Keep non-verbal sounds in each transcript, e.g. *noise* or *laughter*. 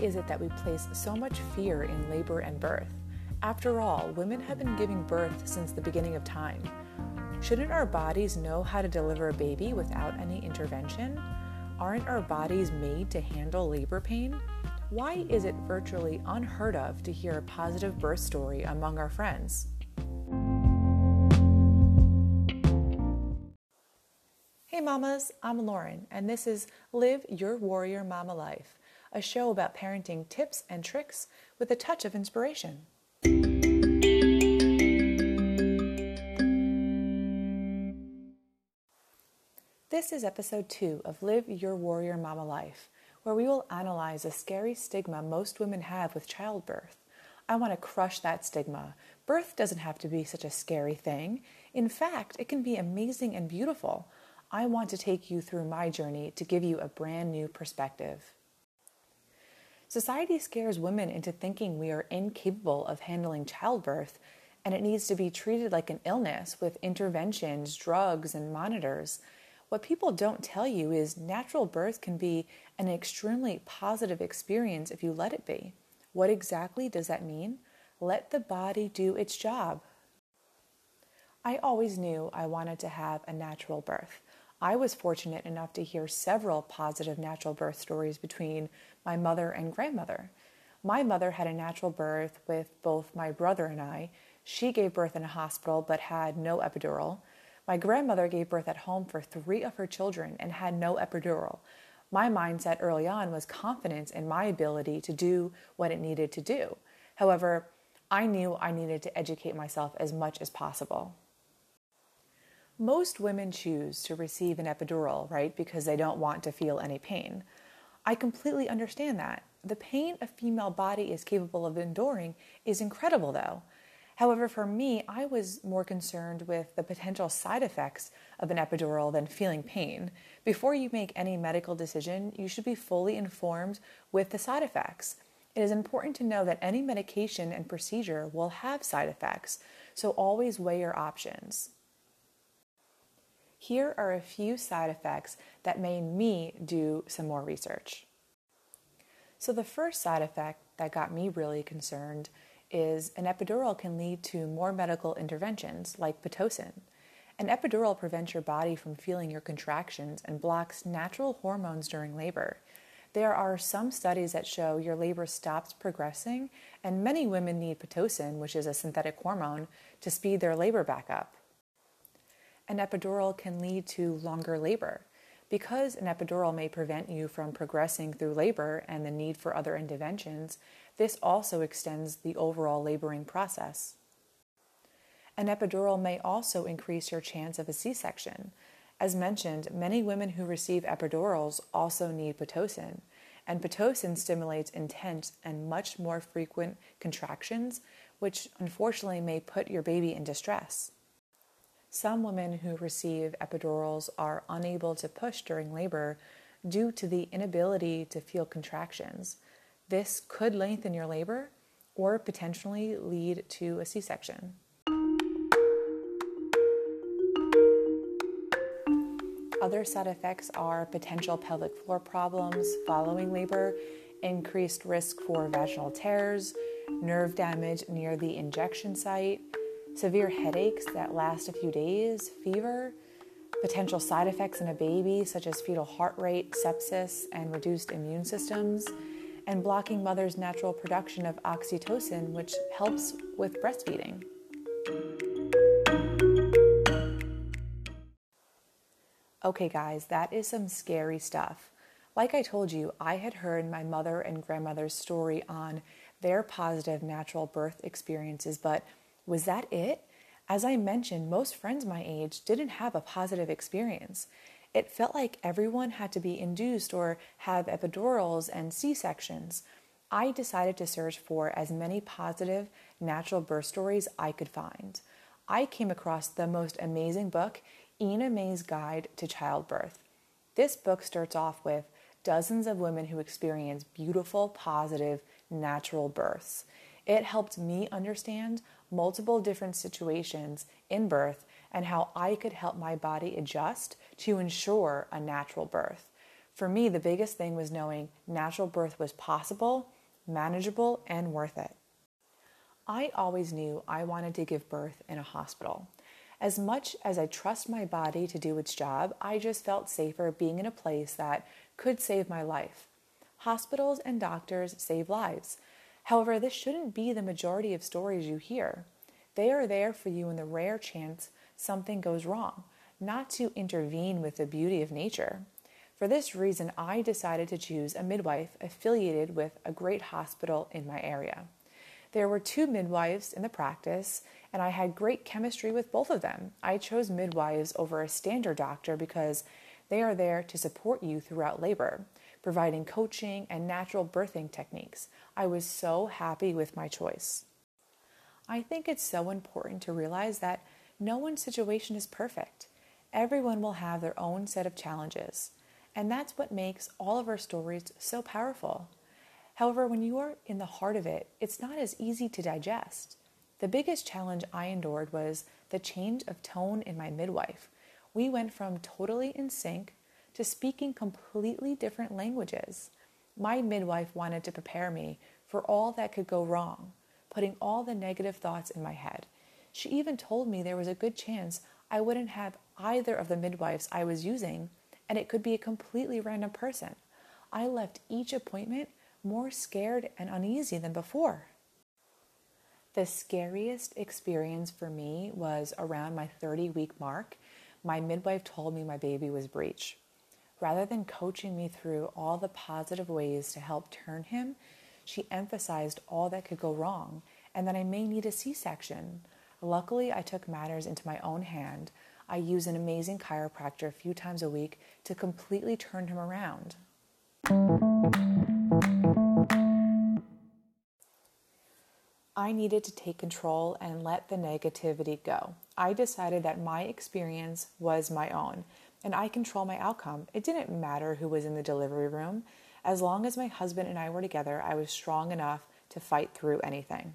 is it that we place so much fear in labor and birth? After all, women have been giving birth since the beginning of time. Shouldn't our bodies know how to deliver a baby without any intervention? Aren't our bodies made to handle labor pain? Why is it virtually unheard of to hear a positive birth story among our friends? Hey mamas, I'm Lauren, and this is Live Your Warrior Mama Life, a show about parenting tips and tricks with a touch of inspiration. This is episode two of Live Your Warrior Mama Life where we will analyze a scary stigma most women have with childbirth. I want to crush that stigma. Birth doesn't have to be such a scary thing. In fact, it can be amazing and beautiful. I want to take you through my journey to give you a brand new perspective. Society scares women into thinking we are incapable of handling childbirth and it needs to be treated like an illness with interventions, drugs, and monitors. What people don't tell you is natural birth can be an extremely positive experience if you let it be. What exactly does that mean? Let the body do its job. I always knew I wanted to have a natural birth. I was fortunate enough to hear several positive natural birth stories between my mother and grandmother. My mother had a natural birth with both my brother and I. She gave birth in a hospital but had no epidural. My grandmother gave birth at home for three of her children and had no epidural. My mindset early on was confidence in my ability to do what it needed to do. However, I knew I needed to educate myself as much as possible. Most women choose to receive an epidural, right, because they don't want to feel any pain. I completely understand that. The pain a female body is capable of enduring is incredible, though. However, for me, I was more concerned with the potential side effects of an epidural than feeling pain. Before you make any medical decision, you should be fully informed with the side effects. It is important to know that any medication and procedure will have side effects, so always weigh your options. Here are a few side effects that made me do some more research. So, the first side effect that got me really concerned is an epidural can lead to more medical interventions like Pitocin. An epidural prevents your body from feeling your contractions and blocks natural hormones during labor. There are some studies that show your labor stops progressing, and many women need Pitocin, which is a synthetic hormone, to speed their labor back up. An epidural can lead to longer labor. Because an epidural may prevent you from progressing through labor and the need for other interventions, this also extends the overall laboring process. An epidural may also increase your chance of a C section. As mentioned, many women who receive epidurals also need Pitocin, and Pitocin stimulates intense and much more frequent contractions, which unfortunately may put your baby in distress. Some women who receive epidurals are unable to push during labor due to the inability to feel contractions. This could lengthen your labor or potentially lead to a C section. Other side effects are potential pelvic floor problems following labor, increased risk for vaginal tears, nerve damage near the injection site, severe headaches that last a few days, fever, potential side effects in a baby such as fetal heart rate, sepsis, and reduced immune systems and blocking mother's natural production of oxytocin, which helps with breastfeeding. Okay, guys, that is some scary stuff. Like I told you, I had heard my mother and grandmother's story on their positive natural birth experiences, but was that it? As I mentioned, most friends my age didn't have a positive experience. It felt like everyone had to be induced or have epidurals and C sections. I decided to search for as many positive natural birth stories I could find. I came across the most amazing book, Ina May's Guide to Childbirth. This book starts off with dozens of women who experience beautiful, positive, natural births. It helped me understand multiple different situations in birth and how I could help my body adjust to ensure a natural birth. For me, the biggest thing was knowing natural birth was possible, manageable, and worth it. I always knew I wanted to give birth in a hospital. As much as I trust my body to do its job, I just felt safer being in a place that could save my life. Hospitals and doctors save lives. However, this shouldn't be the majority of stories you hear. They are there for you in the rare chance something goes wrong, not to intervene with the beauty of nature. For this reason, I decided to choose a midwife affiliated with a great hospital in my area. There were two midwives in the practice, and I had great chemistry with both of them. I chose midwives over a standard doctor because they are there to support you throughout labor, providing coaching and natural birthing techniques. I was so happy with my choice. I think it's so important to realize that no one's situation is perfect. Everyone will have their own set of challenges, and that's what makes all of our stories so powerful. However, when you are in the heart of it, it's not as easy to digest. The biggest challenge I endured was the change of tone in my midwife. We went from totally in sync to speaking completely different languages. My midwife wanted to prepare me for all that could go wrong, putting all the negative thoughts in my head. She even told me there was a good chance I wouldn't have either of the midwives I was using, and it could be a completely random person. I left each appointment more scared and uneasy than before. The scariest experience for me was around my 30 week mark. My midwife told me my baby was breech. Rather than coaching me through all the positive ways to help turn him, she emphasized all that could go wrong and that I may need a C section. Luckily, I took matters into my own hand. I use an amazing chiropractor a few times a week to completely turn him around. I needed to take control and let the negativity go. I decided that my experience was my own and I control my outcome. It didn't matter who was in the delivery room. As long as my husband and I were together, I was strong enough to fight through anything.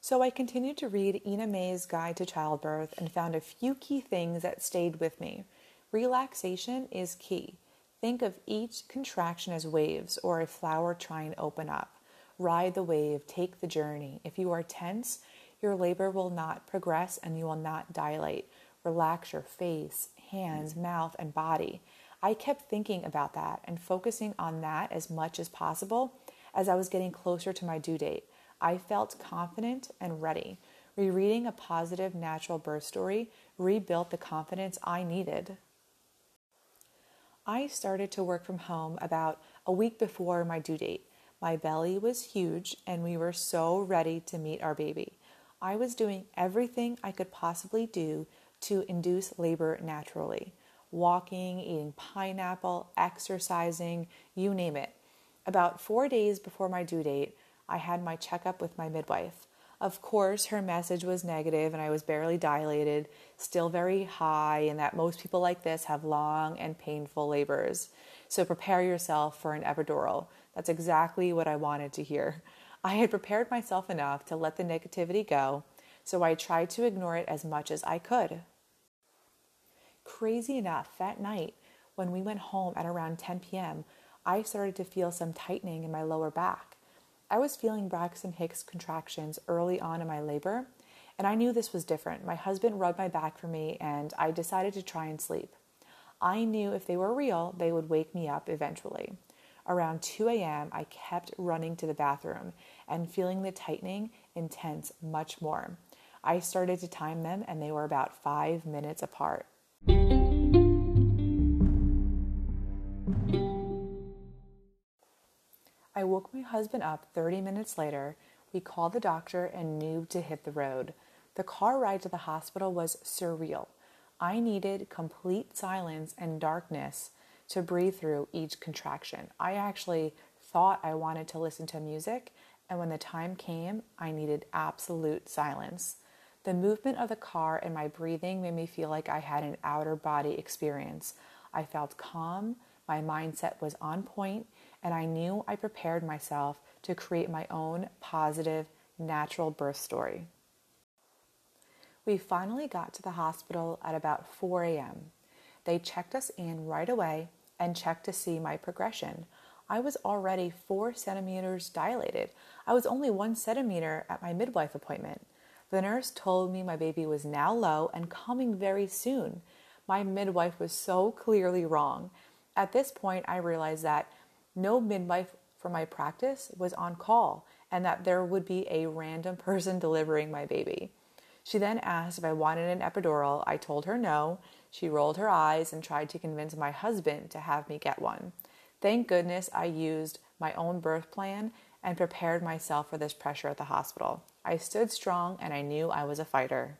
So I continued to read Ina May's Guide to Childbirth and found a few key things that stayed with me. Relaxation is key. Think of each contraction as waves or a flower trying to open up. Ride the wave, take the journey. If you are tense, your labor will not progress and you will not dilate. Relax your face, hands, mouth, and body. I kept thinking about that and focusing on that as much as possible as I was getting closer to my due date. I felt confident and ready. Rereading a positive natural birth story rebuilt the confidence I needed. I started to work from home about a week before my due date. My belly was huge and we were so ready to meet our baby. I was doing everything I could possibly do to induce labor naturally walking, eating pineapple, exercising, you name it. About four days before my due date, I had my checkup with my midwife. Of course, her message was negative and I was barely dilated, still very high, and that most people like this have long and painful labors. So prepare yourself for an epidural. That's exactly what I wanted to hear. *laughs* I had prepared myself enough to let the negativity go, so I tried to ignore it as much as I could. Crazy enough, that night, when we went home at around 10 p.m., I started to feel some tightening in my lower back. I was feeling Braxton Hicks contractions early on in my labor, and I knew this was different. My husband rubbed my back for me, and I decided to try and sleep. I knew if they were real, they would wake me up eventually. Around 2 a.m., I kept running to the bathroom and feeling the tightening intense much more. I started to time them, and they were about five minutes apart. Woke my husband up 30 minutes later. We called the doctor and knew to hit the road. The car ride to the hospital was surreal. I needed complete silence and darkness to breathe through each contraction. I actually thought I wanted to listen to music, and when the time came, I needed absolute silence. The movement of the car and my breathing made me feel like I had an outer body experience. I felt calm, my mindset was on point, and I knew I prepared myself to create my own positive, natural birth story. We finally got to the hospital at about 4 a.m. They checked us in right away, and checked to see my progression. I was already four centimeters dilated. I was only one centimeter at my midwife appointment. The nurse told me my baby was now low and coming very soon. My midwife was so clearly wrong. At this point, I realized that no midwife for my practice was on call and that there would be a random *laughs* person delivering my baby. She then asked if I wanted an epidural. I told her no. She rolled her eyes and tried to convince my husband to have me get one. Thank goodness I used my own birth plan and prepared myself for this pressure at the hospital. I stood strong and I knew I was a fighter.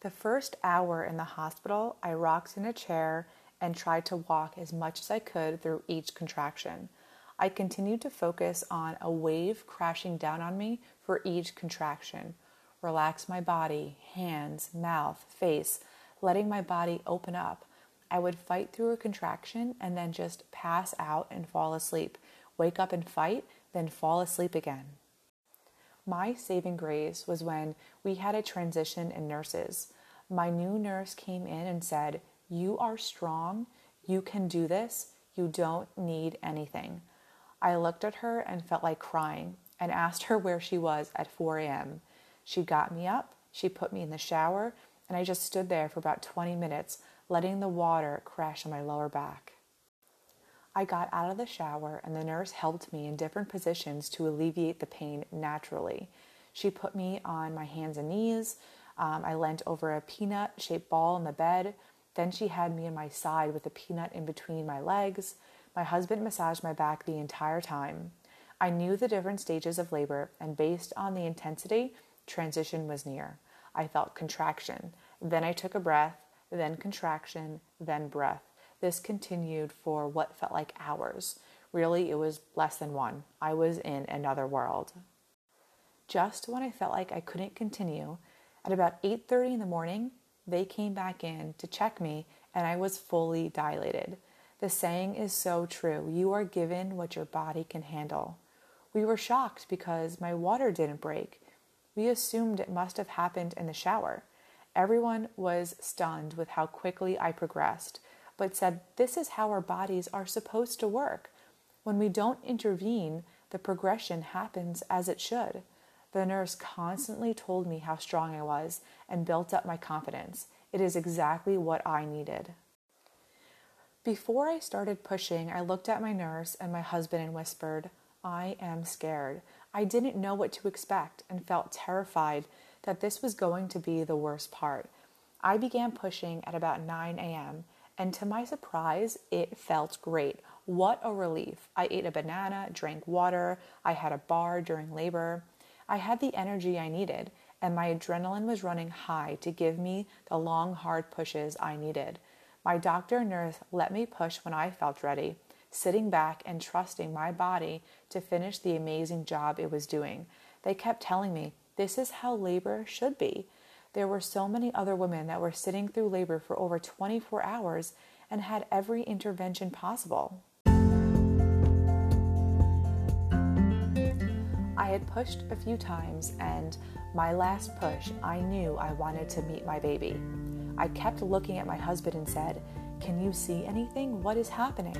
The first hour in the hospital, I rocked in a chair and tried to walk as much as I could through each contraction. I continued to focus on a wave crashing down on me for each contraction. Relax my body, hands, mouth, face, letting my body open up. I would fight through a contraction and then just pass out and fall asleep. Wake up and fight, then fall asleep again. My saving grace was when we had a transition in nurses. My new nurse came in and said, You are strong. You can do this. You don't need anything. I looked at her and felt like crying and asked her where she was at 4 a.m. She got me up, she put me in the shower, and I just stood there for about 20 minutes, letting the water crash on my lower back. I got out of the shower, and the nurse helped me in different positions to alleviate the pain naturally. She put me on my hands and knees. Um, I leant over a peanut shaped ball in the bed. Then she had me on my side with a peanut in between my legs. My husband massaged my back the entire time. I knew the different stages of labor, and based on the intensity, transition was near. I felt contraction. Then I took a breath, then contraction, then breath. This continued for what felt like hours. Really, it was less than one. I was in another world. Just when I felt like I couldn't continue, at about 8:30 in the morning, they came back in to check me and I was fully dilated. The saying is so true you are given what your body can handle. We were shocked because my water didn't break. We assumed it must have happened in the shower. Everyone was stunned with how quickly I progressed, but said this is how our bodies are supposed to work. When we don't intervene, the progression happens as it should. The nurse constantly told me how strong I was and built up my confidence. It is exactly what I needed. Before I started pushing, I looked at my nurse and my husband and whispered, I am scared. I didn't know what to expect and felt terrified that this was going to be the worst part. I began pushing at about 9 a.m., and to my surprise, it felt great. What a relief! I ate a banana, drank water, I had a bar during labor. I had the energy I needed, and my adrenaline was running high to give me the long, hard pushes I needed. My doctor and nurse let me push when I felt ready, sitting back and trusting my body to finish the amazing job it was doing. They kept telling me, this is how labor should be. There were so many other women that were sitting through labor for over 24 hours and had every intervention possible. I had pushed a few times, and my last push, I knew I wanted to meet my baby. I kept looking at my husband and said, Can you see anything? What is happening?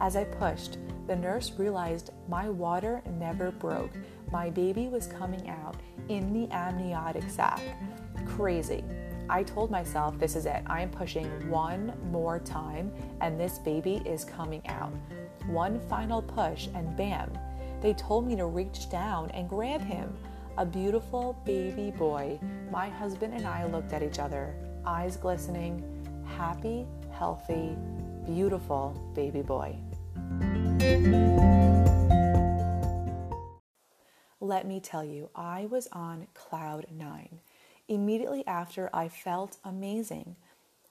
As I pushed, the nurse realized my water never broke. My baby was coming out in the amniotic sac. Crazy. I told myself, This is it. I am pushing one more time, and this baby is coming out. One final push, and bam, they told me to reach down and grab him. A beautiful baby boy. My husband and I looked at each other eyes glistening, happy, healthy, beautiful baby boy. Let me tell you, I was on cloud nine. Immediately after, I felt amazing.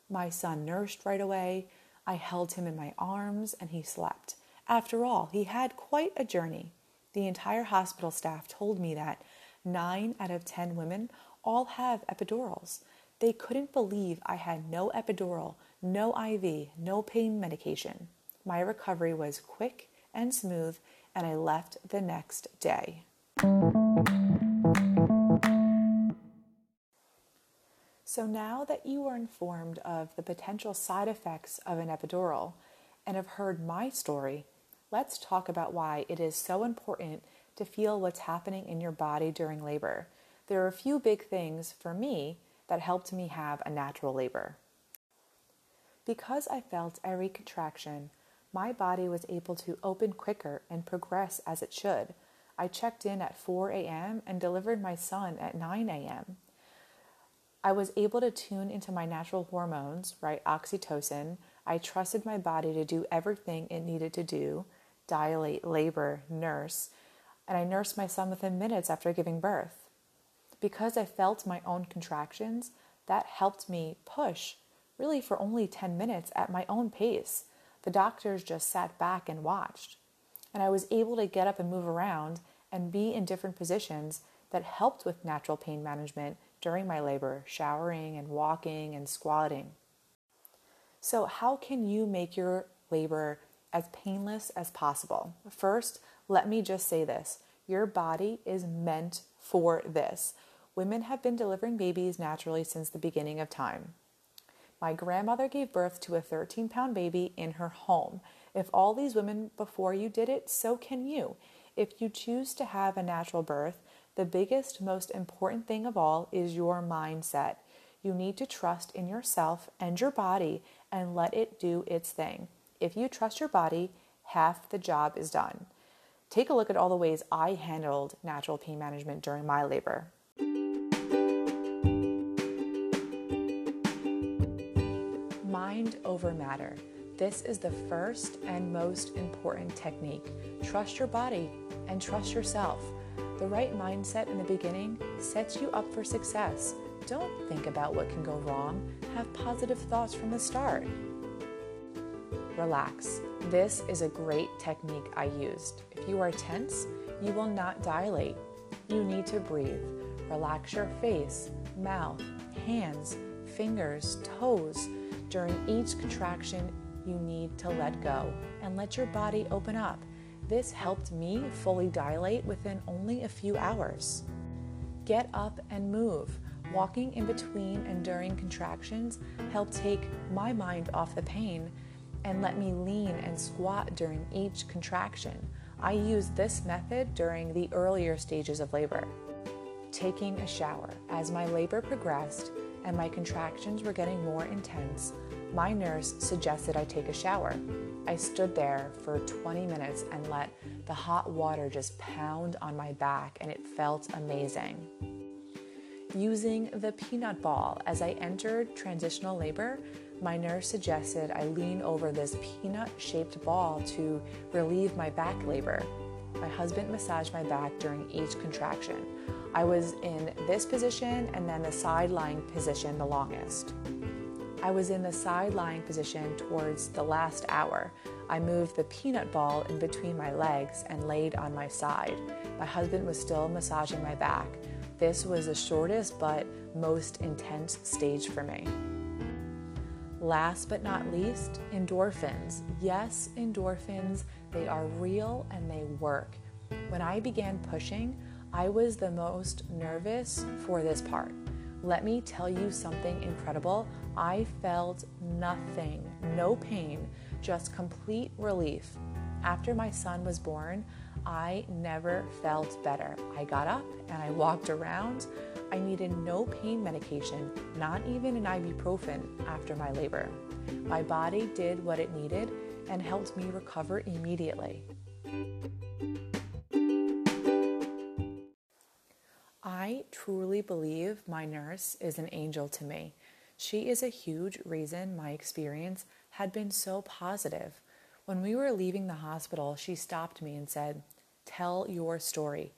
My son nursed right away. I held him in my arms and he slept. After all, he had quite a journey. The entire hospital staff told me that nine out of ten women all have epidurals. They couldn't believe I had no epidural, no IV, no pain medication. My recovery was quick and smooth, and I left the next day. So now that you are informed of the potential side effects of an epidural, and have heard my story, let's talk about why it is so important to feel what's happening in your body during labor. There are a few big things for me that helped me have a natural labor. Because I felt every contraction, my body was able to open quicker and progress as it should. I checked in at 4 a.m. and delivered my son at 9 a.m. I was able to tune into my natural hormones, right? Oxytocin. I trusted my body to do everything it needed to do dilate, labor, nurse, and I nursed my son within minutes after giving birth. Because I felt my own contractions, that helped me push really for only 10 minutes at my own pace. The doctors just sat back and watched. And I was able to get up and move around and be in different positions that helped with natural pain management during my labor, showering and walking and squatting. So, how can you make your labor as painless as possible? First, let me just say this your body is meant for this. Women have been delivering babies naturally since the beginning of time. My grandmother gave birth to a 13 pound baby in her home. If all these women before you did it, so can you. If you choose to have a natural birth, the biggest, most important thing of all is your mindset. You need to trust in yourself and your body and let it do its thing. If you trust your body, half the job is done. Take a look at all the ways I handled natural pain management during my labor. Mind over matter. This is the first and most important technique. Trust your body and trust yourself. The right mindset in the beginning sets you up for success. Don't think about what can go wrong. Have positive thoughts from the start. Relax. This is a great technique I used. If you are tense, you will not dilate. You need to breathe. Relax your face, mouth, hands, fingers, toes. During each contraction, you need to let go and let your body open up. This helped me fully dilate within only a few hours. Get up and move. Walking in between and during contractions helped take my mind off the pain and let me lean and squat during each contraction. I used this method during the earlier stages of labor. Taking a shower. As my labor progressed and my contractions were getting more intense, my nurse suggested I take a shower. I stood there for 20 minutes and let the hot water just pound on my back, and it felt amazing. Using the peanut ball as I entered transitional labor, my nurse suggested I lean over this peanut shaped ball to relieve my back labor. My husband massaged my back during each contraction. I was in this position and then the side lying position the longest. I was in the side lying position towards the last hour. I moved the peanut ball in between my legs and laid on my side. My husband was still massaging my back. This was the shortest but most intense stage for me. Last but not least, endorphins. Yes, endorphins, they are real and they work. When I began pushing, I was the most nervous for this part. Let me tell you something incredible. I felt nothing, no pain, just complete relief. After my son was born, I never felt better. I got up and I walked around. I needed no pain medication, not even an ibuprofen after my labor. My body did what it needed and helped me recover immediately. I truly believe my nurse is an angel to me. She is a huge reason my experience had been so positive. When we were leaving the hospital, she stopped me and said, Tell your story.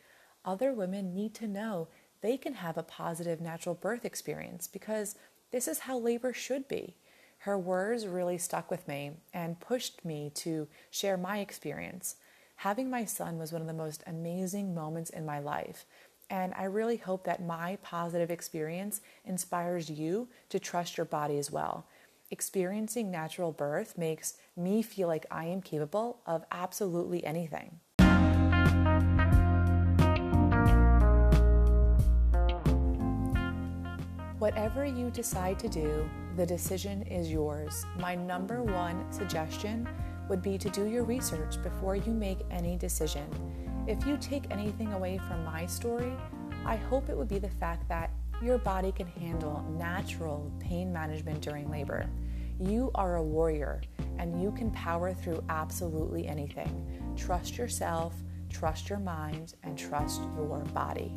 Other women need to know they can have a positive natural birth experience because this is how labor should be. Her words really stuck with me and pushed me to share my experience. Having my son was one of the most amazing moments in my life, and I really hope that my positive experience inspires you to trust your body as well. Experiencing natural birth makes me feel like I am capable of absolutely anything. Whatever you decide to do, the decision is yours. My number one suggestion would be to do your research before you make any decision. If you take anything away from my story, I hope it would be the fact that your body can handle natural pain management during labor. You are a warrior and you can power through absolutely anything. Trust yourself, trust your mind, and trust your body.